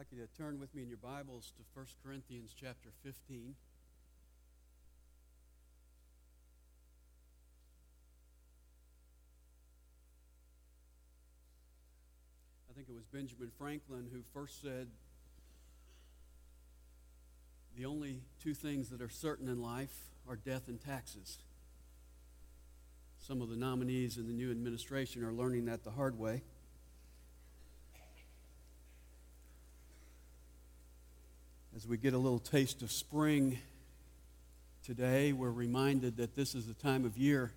like you to turn with me in your Bibles to 1 Corinthians chapter 15. I think it was Benjamin Franklin who first said the only two things that are certain in life are death and taxes. Some of the nominees in the new administration are learning that the hard way. As we get a little taste of spring today, we're reminded that this is the time of year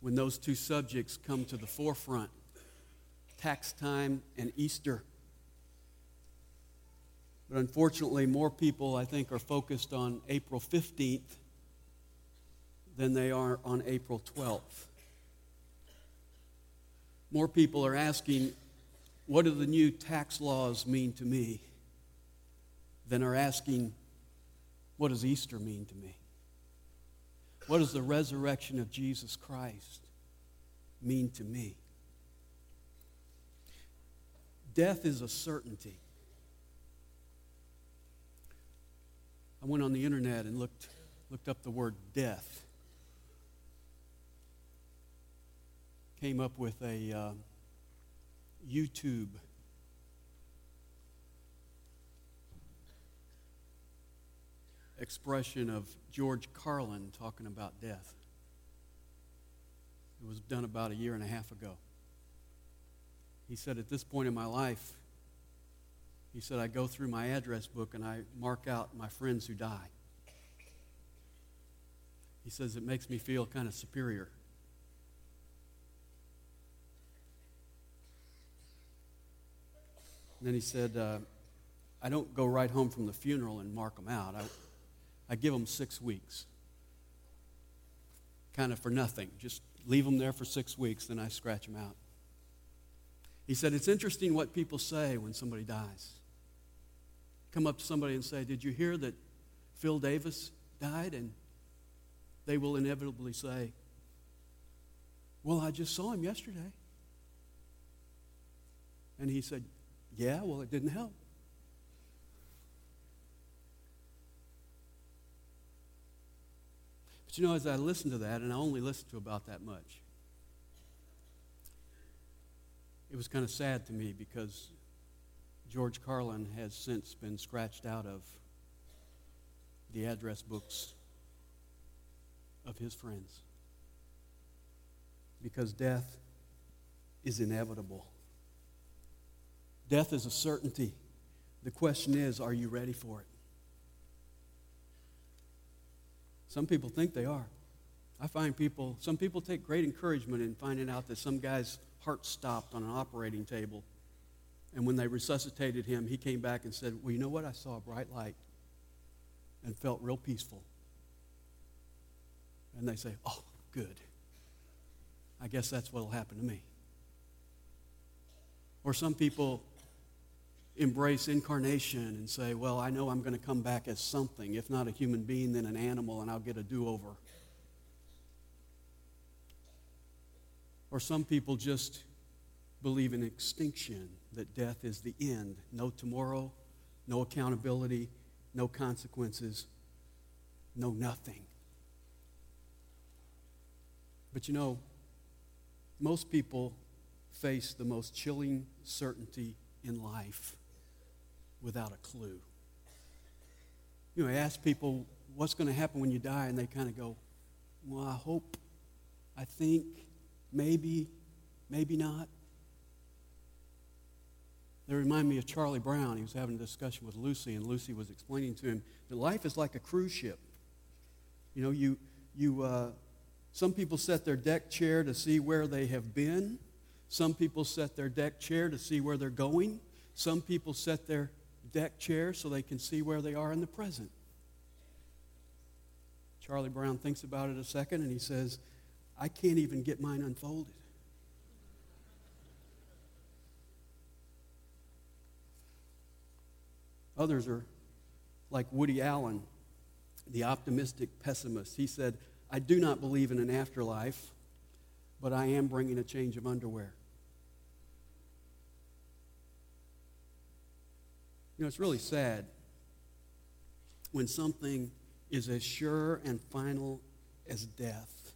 when those two subjects come to the forefront tax time and Easter. But unfortunately, more people, I think, are focused on April 15th than they are on April 12th. More people are asking, what do the new tax laws mean to me? Than are asking, what does Easter mean to me? What does the resurrection of Jesus Christ mean to me? Death is a certainty. I went on the internet and looked, looked up the word death. Came up with a uh, YouTube expression of George Carlin talking about death. It was done about a year and a half ago. He said, At this point in my life, he said, I go through my address book and I mark out my friends who die. He says, It makes me feel kind of superior. And then he said, uh, I don't go right home from the funeral and mark them out. I, I give them six weeks. Kind of for nothing. Just leave them there for six weeks, then I scratch them out. He said, It's interesting what people say when somebody dies. Come up to somebody and say, Did you hear that Phil Davis died? And they will inevitably say, Well, I just saw him yesterday. And he said, Yeah, well, it didn't help. But you know, as I listened to that, and I only listened to about that much, it was kind of sad to me because George Carlin has since been scratched out of the address books of his friends because death is inevitable. Death is a certainty. The question is, are you ready for it? Some people think they are. I find people, some people take great encouragement in finding out that some guy's heart stopped on an operating table. And when they resuscitated him, he came back and said, Well, you know what? I saw a bright light and felt real peaceful. And they say, Oh, good. I guess that's what will happen to me. Or some people embrace incarnation and say, well, I know I'm going to come back as something, if not a human being, then an animal, and I'll get a do over. Or some people just believe in extinction, that death is the end. No tomorrow, no accountability, no consequences, no nothing. But you know, most people face the most chilling certainty in life without a clue. You know, I ask people, what's going to happen when you die? And they kind of go, well, I hope, I think, maybe, maybe not. They remind me of Charlie Brown. He was having a discussion with Lucy, and Lucy was explaining to him that life is like a cruise ship. You know, you, you, uh, some people set their deck chair to see where they have been. Some people set their deck chair to see where they're going. Some people set their deck chair so they can see where they are in the present. Charlie Brown thinks about it a second and he says, I can't even get mine unfolded. Others are like Woody Allen, the optimistic pessimist. He said, I do not believe in an afterlife, but I am bringing a change of underwear. You know, it's really sad when something is as sure and final as death,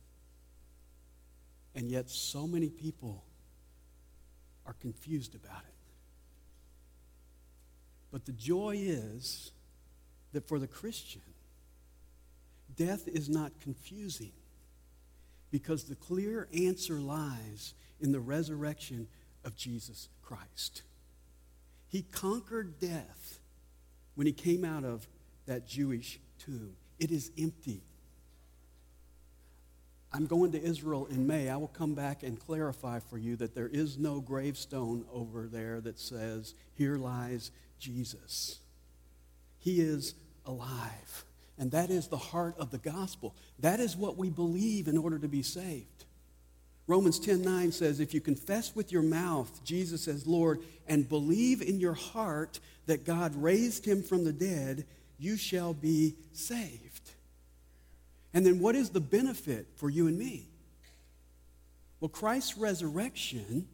and yet so many people are confused about it. But the joy is that for the Christian, death is not confusing because the clear answer lies in the resurrection of Jesus Christ. He conquered death when he came out of that Jewish tomb. It is empty. I'm going to Israel in May. I will come back and clarify for you that there is no gravestone over there that says, Here lies Jesus. He is alive. And that is the heart of the gospel. That is what we believe in order to be saved. Romans 10 9 says, If you confess with your mouth Jesus as Lord and believe in your heart that God raised him from the dead, you shall be saved. And then what is the benefit for you and me? Well, Christ's resurrection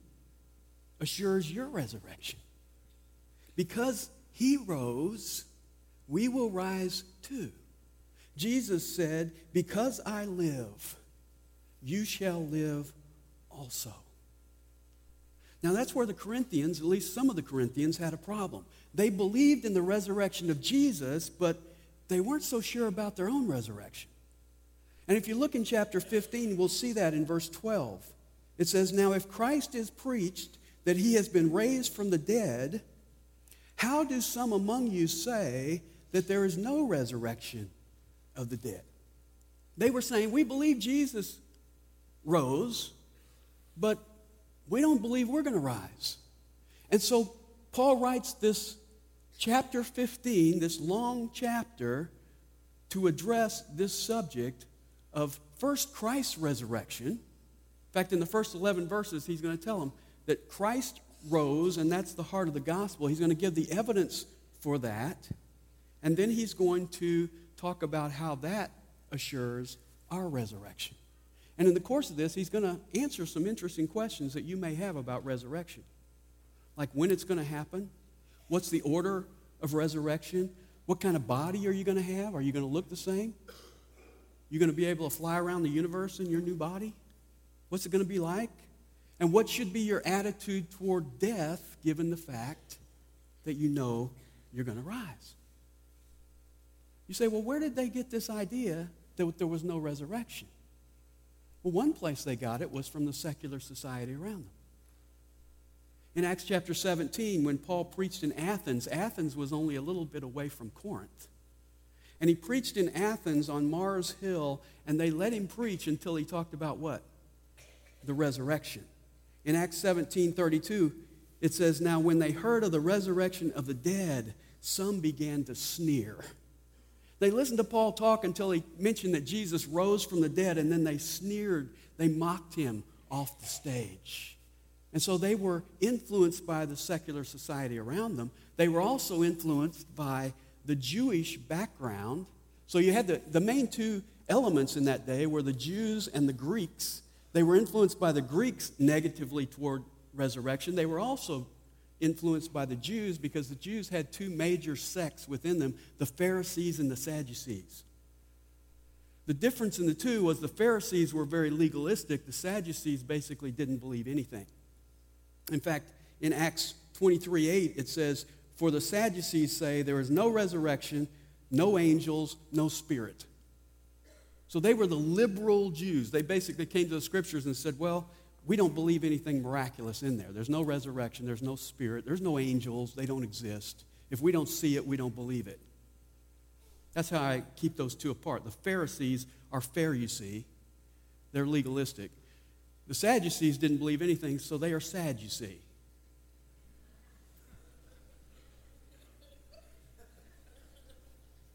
assures your resurrection. Because he rose, we will rise too. Jesus said, Because I live, you shall live also. Now, that's where the Corinthians, at least some of the Corinthians, had a problem. They believed in the resurrection of Jesus, but they weren't so sure about their own resurrection. And if you look in chapter 15, we'll see that in verse 12. It says, Now if Christ is preached that he has been raised from the dead, how do some among you say that there is no resurrection of the dead? They were saying, We believe Jesus rose, but we don't believe we're going to rise. And so Paul writes this chapter 15, this long chapter, to address this subject of first Christ's resurrection. In fact, in the first 11 verses, he's going to tell them that Christ rose, and that's the heart of the gospel. He's going to give the evidence for that. And then he's going to talk about how that assures our resurrection. And in the course of this, he's going to answer some interesting questions that you may have about resurrection. Like when it's going to happen, what's the order of resurrection, what kind of body are you going to have? Are you going to look the same? You're going to be able to fly around the universe in your new body? What's it going to be like? And what should be your attitude toward death given the fact that you know you're going to rise? You say, well, where did they get this idea that there was no resurrection? Well, one place they got it was from the secular society around them. In Acts chapter 17, when Paul preached in Athens, Athens was only a little bit away from Corinth. And he preached in Athens on Mars Hill, and they let him preach until he talked about what? The resurrection. In Acts 17 32, it says, Now when they heard of the resurrection of the dead, some began to sneer. They listened to Paul talk until he mentioned that Jesus rose from the dead, and then they sneered, they mocked him off the stage. And so they were influenced by the secular society around them. They were also influenced by the Jewish background. So you had the, the main two elements in that day were the Jews and the Greeks. They were influenced by the Greeks negatively toward resurrection. They were also influenced by the Jews because the Jews had two major sects within them the Pharisees and the Sadducees. The difference in the two was the Pharisees were very legalistic, the Sadducees basically didn't believe anything. In fact, in Acts 23 8, it says, For the Sadducees say there is no resurrection, no angels, no spirit. So they were the liberal Jews. They basically came to the scriptures and said, Well, we don't believe anything miraculous in there. There's no resurrection, there's no spirit, there's no angels, they don't exist. If we don't see it, we don't believe it. That's how I keep those two apart. The Pharisees are fair, you see, they're legalistic. The Sadducees didn't believe anything, so they are sad, you see.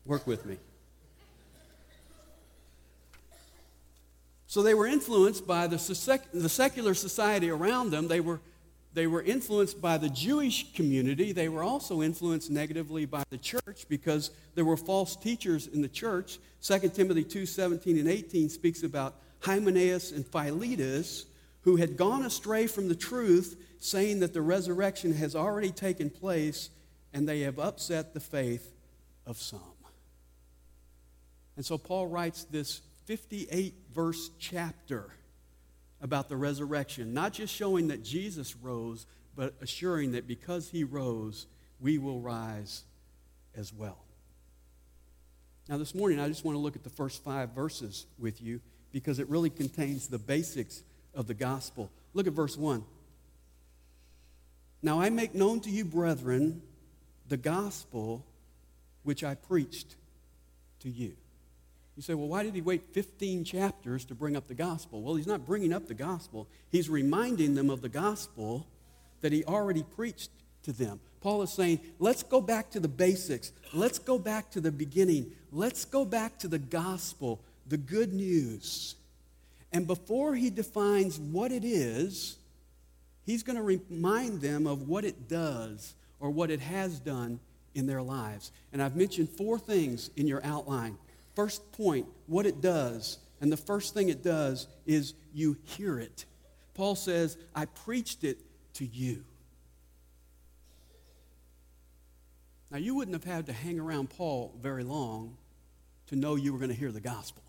Work with me. So they were influenced by the, sec- the secular society around them. They were, they were influenced by the Jewish community. They were also influenced negatively by the church because there were false teachers in the church. 2 Timothy 2 17 and 18 speaks about Hymenaeus and Philetus, who had gone astray from the truth, saying that the resurrection has already taken place and they have upset the faith of some. And so Paul writes this 58 verse chapter about the resurrection, not just showing that Jesus rose, but assuring that because he rose, we will rise as well. Now, this morning, I just want to look at the first five verses with you because it really contains the basics of the gospel. Look at verse 1. Now, I make known to you, brethren, the gospel which I preached to you. You say, well, why did he wait 15 chapters to bring up the gospel? Well, he's not bringing up the gospel, he's reminding them of the gospel that he already preached to them. Paul is saying, let's go back to the basics. Let's go back to the beginning. Let's go back to the gospel, the good news. And before he defines what it is, he's going to remind them of what it does or what it has done in their lives. And I've mentioned four things in your outline. First point, what it does. And the first thing it does is you hear it. Paul says, I preached it to you. Now, you wouldn't have had to hang around Paul very long to know you were going to hear the gospel.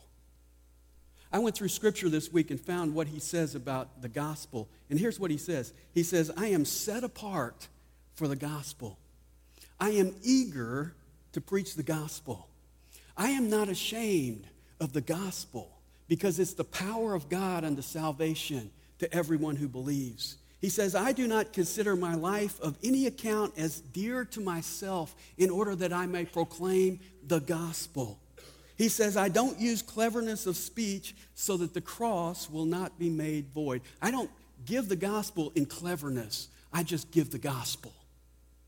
I went through scripture this week and found what he says about the gospel. And here's what he says He says, I am set apart for the gospel. I am eager to preach the gospel. I am not ashamed of the gospel because it's the power of God unto salvation to everyone who believes. He says, I do not consider my life of any account as dear to myself in order that I may proclaim the gospel. He says, I don't use cleverness of speech so that the cross will not be made void. I don't give the gospel in cleverness, I just give the gospel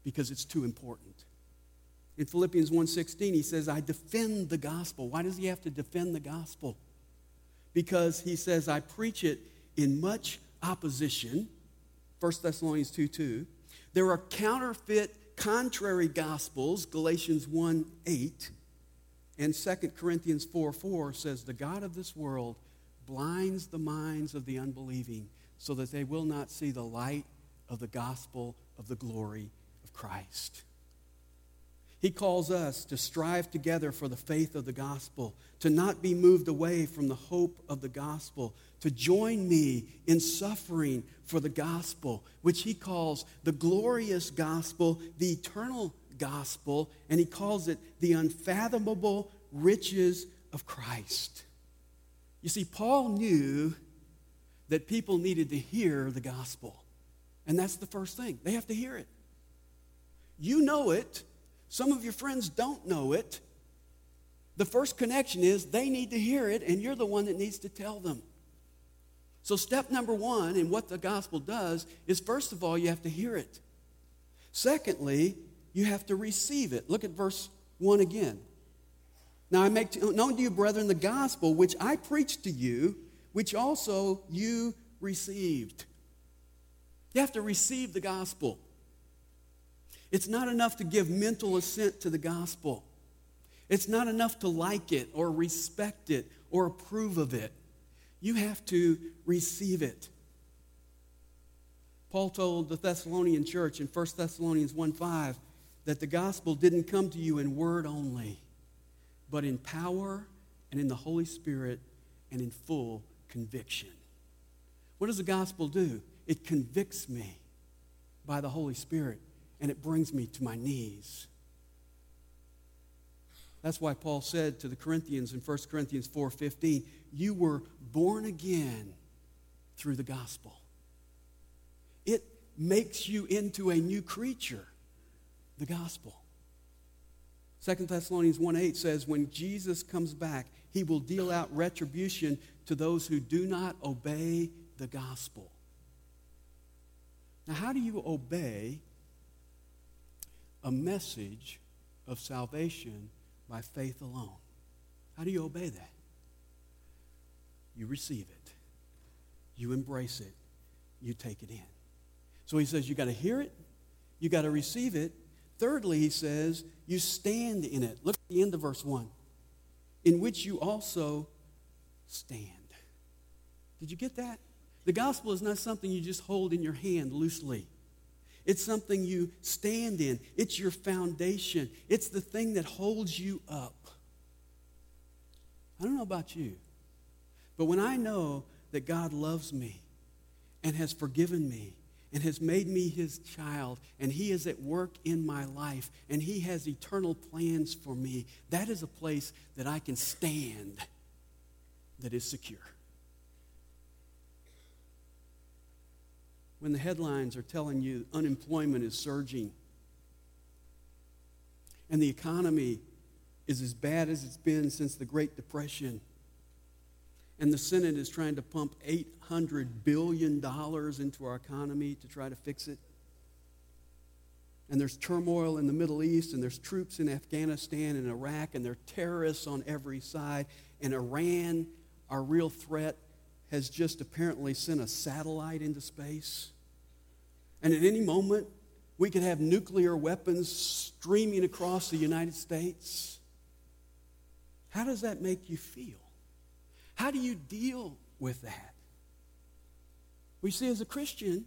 because it's too important. In Philippians 1:16 he says, "I defend the gospel." Why does he have to defend the gospel? Because he says, "I preach it in much opposition." 1 Thessalonians 2:2. There are counterfeit contrary gospels, Galatians 1:8. And 2 Corinthians 4 4 says, The God of this world blinds the minds of the unbelieving so that they will not see the light of the gospel of the glory of Christ. He calls us to strive together for the faith of the gospel, to not be moved away from the hope of the gospel, to join me in suffering for the gospel, which he calls the glorious gospel, the eternal gospel, and he calls it the unfathomable riches of Christ. You see, Paul knew that people needed to hear the gospel. And that's the first thing. They have to hear it. You know it some of your friends don't know it. The first connection is they need to hear it, and you're the one that needs to tell them. So, step number one in what the gospel does is first of all, you have to hear it. Secondly, you have to receive it. Look at verse 1 again. Now, I make known to you, brethren, the gospel which I preached to you, which also you received. You have to receive the gospel. It's not enough to give mental assent to the gospel. It's not enough to like it or respect it or approve of it. You have to receive it. Paul told the Thessalonian church in 1 Thessalonians 1 5 that the gospel didn't come to you in word only, but in power and in the Holy Spirit and in full conviction. What does the gospel do? It convicts me by the Holy Spirit and it brings me to my knees. That's why Paul said to the Corinthians in 1 Corinthians 4:15, "You were born again through the gospel." It makes you into a new creature, the gospel. 2 Thessalonians 1:8 says, "When Jesus comes back, he will deal out retribution to those who do not obey the gospel." Now, how do you obey a message of salvation by faith alone. How do you obey that? You receive it, you embrace it, you take it in. So he says you got to hear it, you got to receive it. Thirdly, he says you stand in it. Look at the end of verse 1 in which you also stand. Did you get that? The gospel is not something you just hold in your hand loosely. It's something you stand in. It's your foundation. It's the thing that holds you up. I don't know about you, but when I know that God loves me and has forgiven me and has made me his child, and he is at work in my life, and he has eternal plans for me, that is a place that I can stand that is secure. When the headlines are telling you unemployment is surging and the economy is as bad as it's been since the Great Depression, and the Senate is trying to pump $800 billion into our economy to try to fix it. And there's turmoil in the Middle East, and there's troops in Afghanistan and Iraq, and there are terrorists on every side. And Iran, our real threat, has just apparently sent a satellite into space. And at any moment, we could have nuclear weapons streaming across the United States. How does that make you feel? How do you deal with that? We see, as a Christian,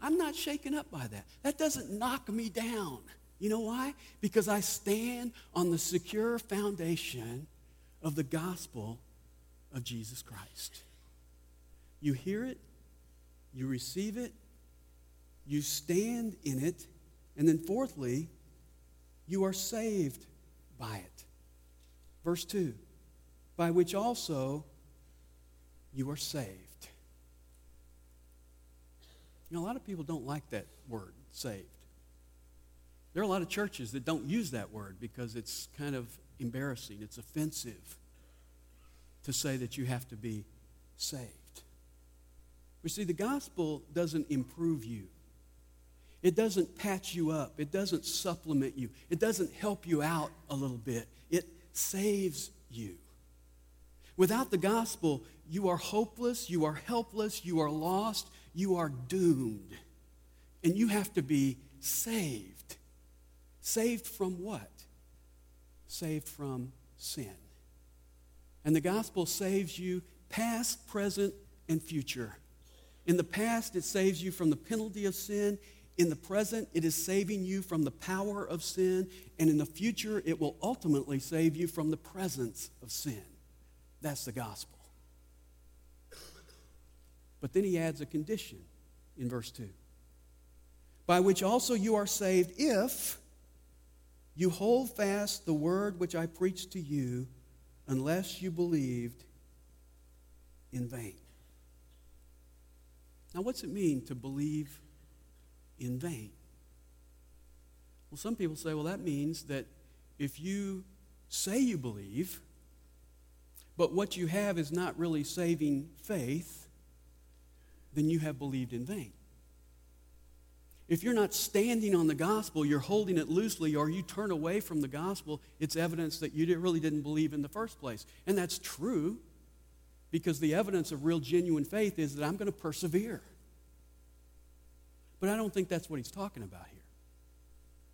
I'm not shaken up by that. That doesn't knock me down. You know why? Because I stand on the secure foundation of the gospel of Jesus Christ. You hear it, you receive it, you stand in it, and then fourthly, you are saved by it. Verse 2 By which also you are saved. You know, a lot of people don't like that word, saved. There are a lot of churches that don't use that word because it's kind of embarrassing, it's offensive to say that you have to be saved. But see, the gospel doesn't improve you. It doesn't patch you up. It doesn't supplement you. It doesn't help you out a little bit. It saves you. Without the gospel, you are hopeless, you are helpless, you are lost, you are doomed. And you have to be saved. Saved from what? Saved from sin. And the gospel saves you past, present, and future. In the past, it saves you from the penalty of sin. In the present, it is saving you from the power of sin. And in the future, it will ultimately save you from the presence of sin. That's the gospel. But then he adds a condition in verse 2 by which also you are saved if you hold fast the word which I preached to you, unless you believed in vain. Now, what's it mean to believe in vain? Well, some people say, well, that means that if you say you believe, but what you have is not really saving faith, then you have believed in vain. If you're not standing on the gospel, you're holding it loosely, or you turn away from the gospel, it's evidence that you really didn't believe in the first place. And that's true because the evidence of real, genuine faith is that I'm going to persevere. But I don't think that's what he's talking about here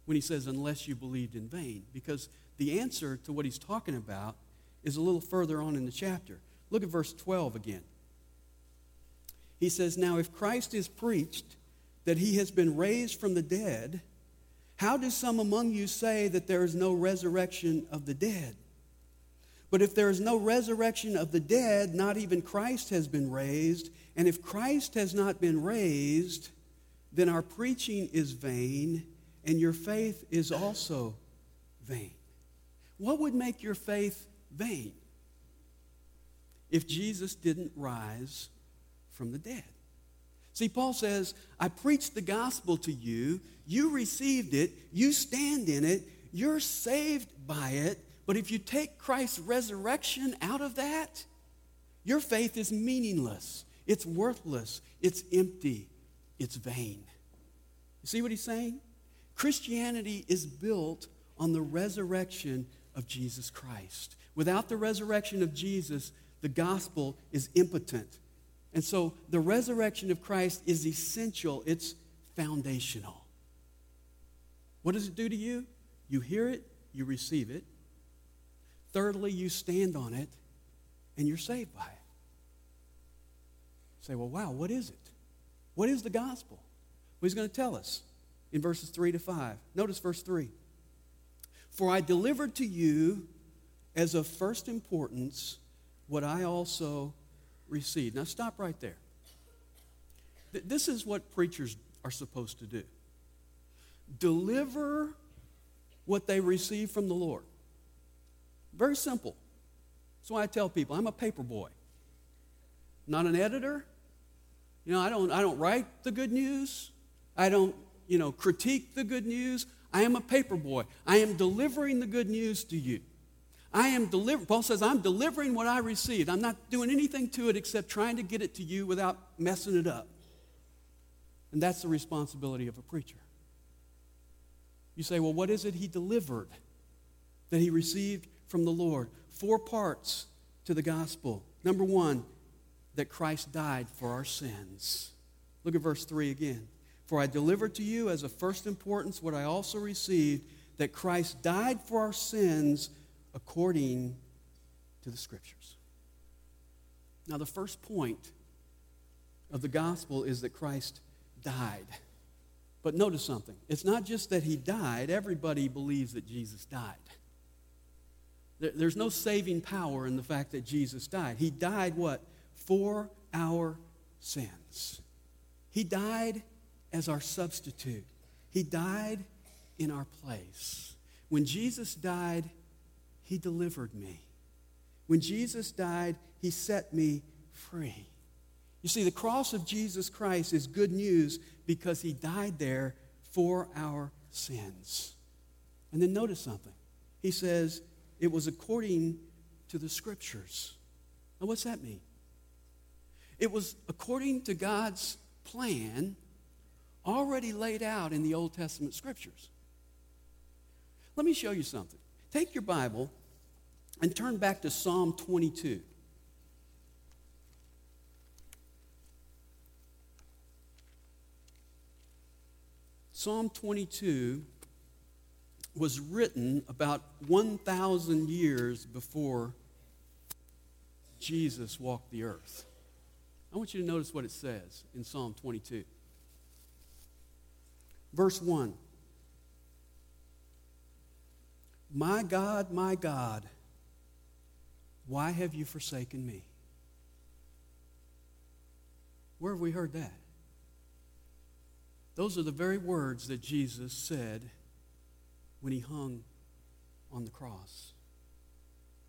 when he says, unless you believed in vain, because the answer to what he's talking about is a little further on in the chapter. Look at verse 12 again. He says, Now if Christ is preached that he has been raised from the dead, how do some among you say that there is no resurrection of the dead? But if there is no resurrection of the dead, not even Christ has been raised. And if Christ has not been raised, then our preaching is vain, and your faith is also vain. What would make your faith vain if Jesus didn't rise from the dead. See, Paul says, I preached the gospel to you, you received it, you stand in it, you're saved by it, but if you take Christ's resurrection out of that, your faith is meaningless, it's worthless, it's empty, it's vain. You see what he's saying? Christianity is built on the resurrection of Jesus Christ. Without the resurrection of Jesus, the gospel is impotent. And so the resurrection of Christ is essential, it's foundational. What does it do to you? You hear it, you receive it. Thirdly, you stand on it, and you're saved by it. Say, well, wow, what is it? What is the gospel? Well, he's going to tell us. in verses 3 to 5. Notice verse 3. For I delivered to you as of first importance what I also received. Now, stop right there. This is what preachers are supposed to do deliver what they receive from the Lord. Very simple. That's why I tell people I'm a paper boy, not an editor. You know, I don't, I don't write the good news. I don't, you know, critique the good news. I am a paper boy. I am delivering the good news to you. I am delivering, Paul says, I'm delivering what I received. I'm not doing anything to it except trying to get it to you without messing it up. And that's the responsibility of a preacher. You say, well, what is it he delivered that he received from the Lord? Four parts to the gospel. Number one, that Christ died for our sins. Look at verse 3 again. For I delivered to you as of first importance what I also received that Christ died for our sins according to the Scriptures. Now, the first point of the gospel is that Christ died. But notice something. It's not just that he died, everybody believes that Jesus died. There's no saving power in the fact that Jesus died. He died what? For our sins. He died as our substitute. He died in our place. When Jesus died, he delivered me. When Jesus died, he set me free. You see, the cross of Jesus Christ is good news because he died there for our sins. And then notice something. He says, it was according to the scriptures. Now, what's that mean? It was according to God's plan already laid out in the Old Testament scriptures. Let me show you something. Take your Bible and turn back to Psalm 22. Psalm 22 was written about 1,000 years before Jesus walked the earth. I want you to notice what it says in Psalm 22. Verse 1 My God, my God, why have you forsaken me? Where have we heard that? Those are the very words that Jesus said when he hung on the cross.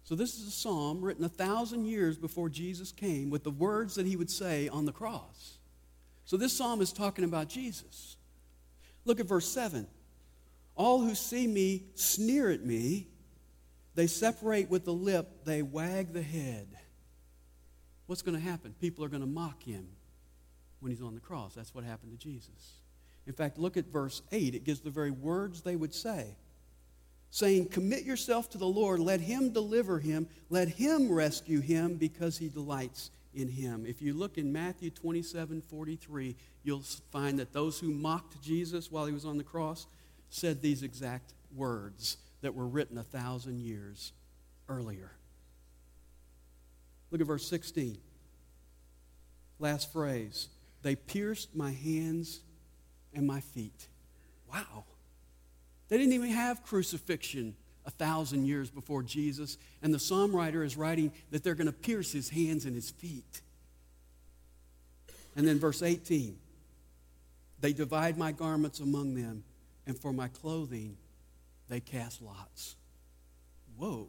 So, this is a psalm written a thousand years before Jesus came with the words that he would say on the cross. So, this psalm is talking about Jesus. Look at verse 7. All who see me sneer at me. They separate with the lip, they wag the head. What's going to happen? People are going to mock him when he's on the cross. That's what happened to Jesus. In fact, look at verse 8. It gives the very words they would say saying, Commit yourself to the Lord, let him deliver him, let him rescue him because he delights in him. If you look in Matthew 27 43, you'll find that those who mocked Jesus while he was on the cross said these exact words that were written a thousand years earlier. Look at verse 16. Last phrase. They pierced my hands and my feet. Wow. They didn't even have crucifixion a thousand years before Jesus, and the psalm writer is writing that they're going to pierce his hands and his feet. And then verse 18 they divide my garments among them, and for my clothing they cast lots. Whoa.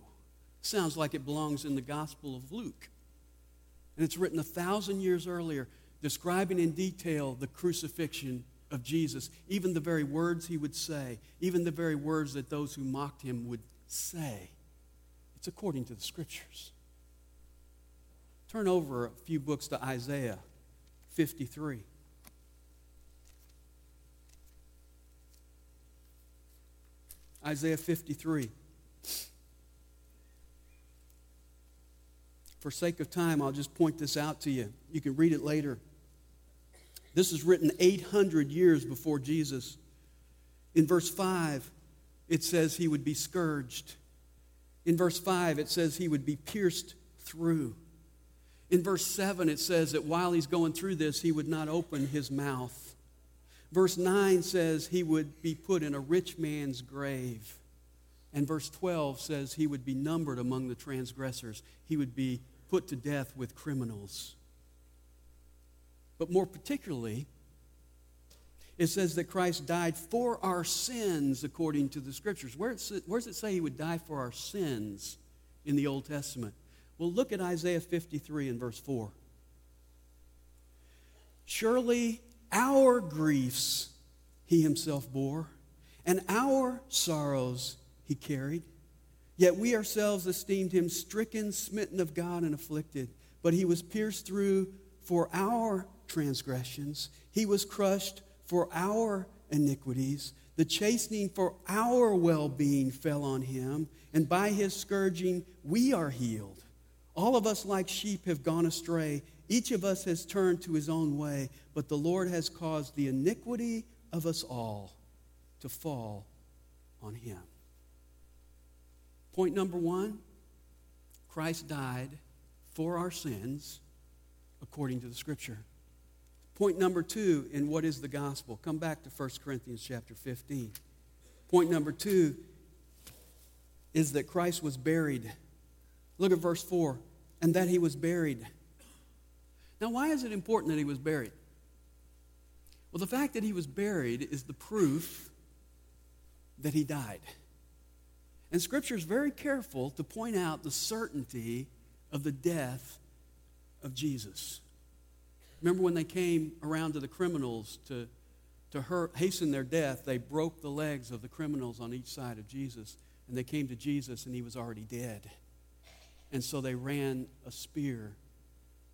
Sounds like it belongs in the Gospel of Luke. And it's written a thousand years earlier, describing in detail the crucifixion of Jesus, even the very words he would say, even the very words that those who mocked him would say. It's according to the scriptures. Turn over a few books to Isaiah 53. Isaiah 53. For sake of time, I'll just point this out to you. You can read it later. This is written 800 years before Jesus. In verse 5, it says he would be scourged. In verse 5, it says he would be pierced through. In verse 7, it says that while he's going through this, he would not open his mouth. Verse 9 says he would be put in a rich man's grave. And verse 12 says he would be numbered among the transgressors. He would be put to death with criminals. But more particularly, it says that Christ died for our sins according to the scriptures. Where, where does it say he would die for our sins in the Old Testament? Well, look at Isaiah 53 and verse 4. Surely our griefs he himself bore, and our sorrows he carried. Yet we ourselves esteemed him stricken, smitten of God, and afflicted. But he was pierced through for our transgressions, he was crushed for our iniquities. The chastening for our well being fell on him, and by his scourging we are healed. All of us, like sheep, have gone astray. Each of us has turned to his own way, but the Lord has caused the iniquity of us all to fall on him. Point number one Christ died for our sins according to the scripture. Point number two in what is the gospel? Come back to 1 Corinthians chapter 15. Point number two is that Christ was buried. Look at verse 4 and that he was buried. Now, why is it important that he was buried? Well, the fact that he was buried is the proof that he died. And Scripture is very careful to point out the certainty of the death of Jesus. Remember when they came around to the criminals to, to hurt, hasten their death, they broke the legs of the criminals on each side of Jesus. And they came to Jesus, and he was already dead. And so they ran a spear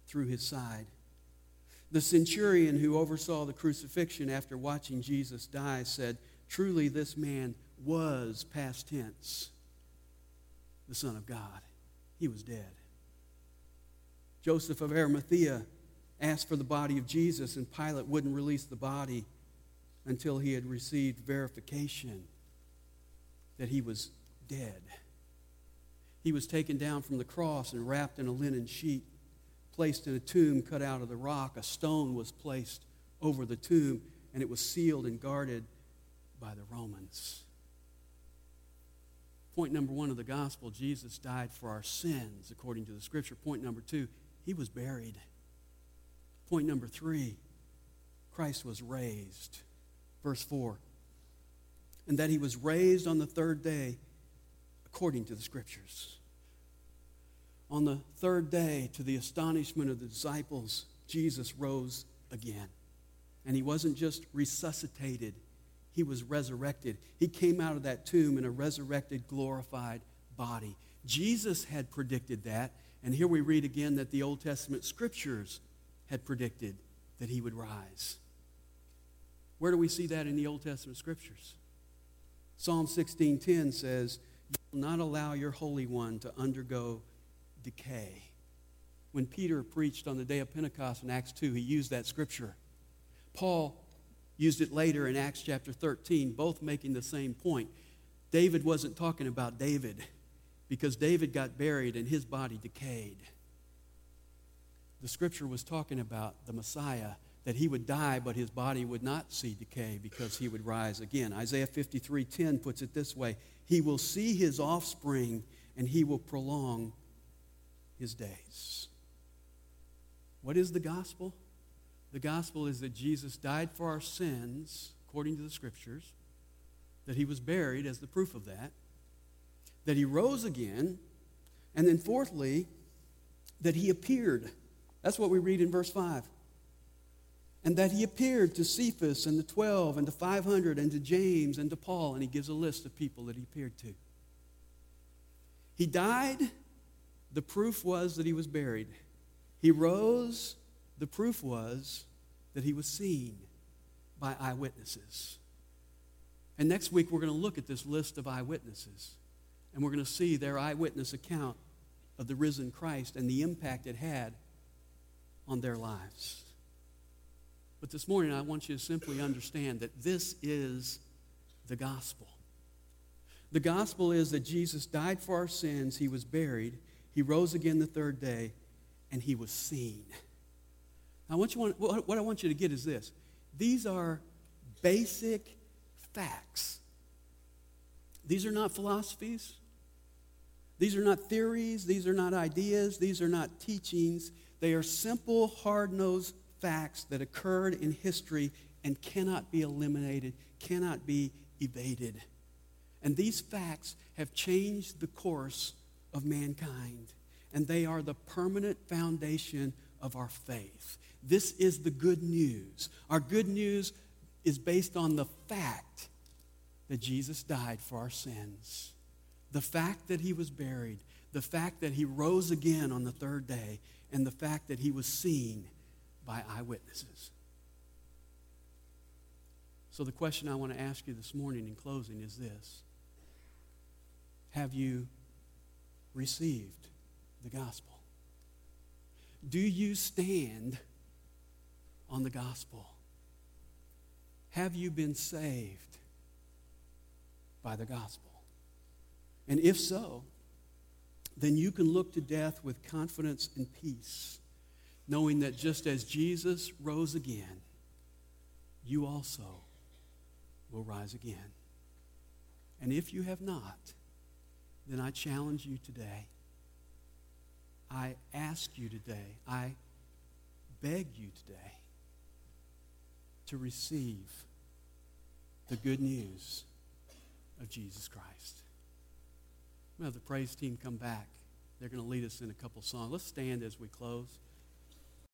through his side. The centurion who oversaw the crucifixion after watching Jesus die said, Truly, this man was, past tense, the Son of God. He was dead. Joseph of Arimathea asked for the body of Jesus, and Pilate wouldn't release the body until he had received verification that he was dead. He was taken down from the cross and wrapped in a linen sheet, placed in a tomb cut out of the rock. A stone was placed over the tomb, and it was sealed and guarded by the Romans. Point number one of the gospel Jesus died for our sins, according to the scripture. Point number two, he was buried. Point number three, Christ was raised. Verse 4 and that he was raised on the third day according to the scriptures. On the third day, to the astonishment of the disciples, Jesus rose again. And he wasn't just resuscitated, he was resurrected. He came out of that tomb in a resurrected, glorified body. Jesus had predicted that. And here we read again that the Old Testament scriptures had predicted that he would rise. Where do we see that in the Old Testament scriptures? Psalm 16:10 says, "You will not allow your holy one to undergo decay." When Peter preached on the day of Pentecost in Acts 2, he used that scripture. Paul used it later in Acts chapter 13, both making the same point. David wasn't talking about David because David got buried and his body decayed. The scripture was talking about the Messiah, that he would die, but his body would not see decay because he would rise again. Isaiah 53:10 puts it this way: He will see his offspring and he will prolong his days. What is the gospel? The gospel is that Jesus died for our sins, according to the scriptures, that he was buried as the proof of that, that he rose again, and then fourthly, that he appeared that's what we read in verse 5. And that he appeared to Cephas and the 12 and the 500 and to James and to Paul, and he gives a list of people that he appeared to. He died, the proof was that he was buried. He rose, the proof was that he was seen by eyewitnesses. And next week, we're going to look at this list of eyewitnesses, and we're going to see their eyewitness account of the risen Christ and the impact it had on their lives. But this morning, I want you to simply understand that this is the gospel. The gospel is that Jesus died for our sins, he was buried, he rose again the third day, and he was seen. Now, what, you want, what I want you to get is this these are basic facts. These are not philosophies. These are not theories. These are not ideas. These are not teachings. They are simple, hard nosed facts that occurred in history and cannot be eliminated, cannot be evaded. And these facts have changed the course of mankind, and they are the permanent foundation of our faith. This is the good news. Our good news is based on the fact that Jesus died for our sins, the fact that he was buried, the fact that he rose again on the third day, and the fact that he was seen by eyewitnesses. So, the question I want to ask you this morning in closing is this Have you received the gospel? Do you stand on the gospel? Have you been saved by the gospel? And if so, then you can look to death with confidence and peace, knowing that just as Jesus rose again, you also will rise again. And if you have not, then I challenge you today. I ask you today, I beg you today to receive the good news of Jesus Christ. We'll have the praise team come back. They're going to lead us in a couple songs. Let's stand as we close.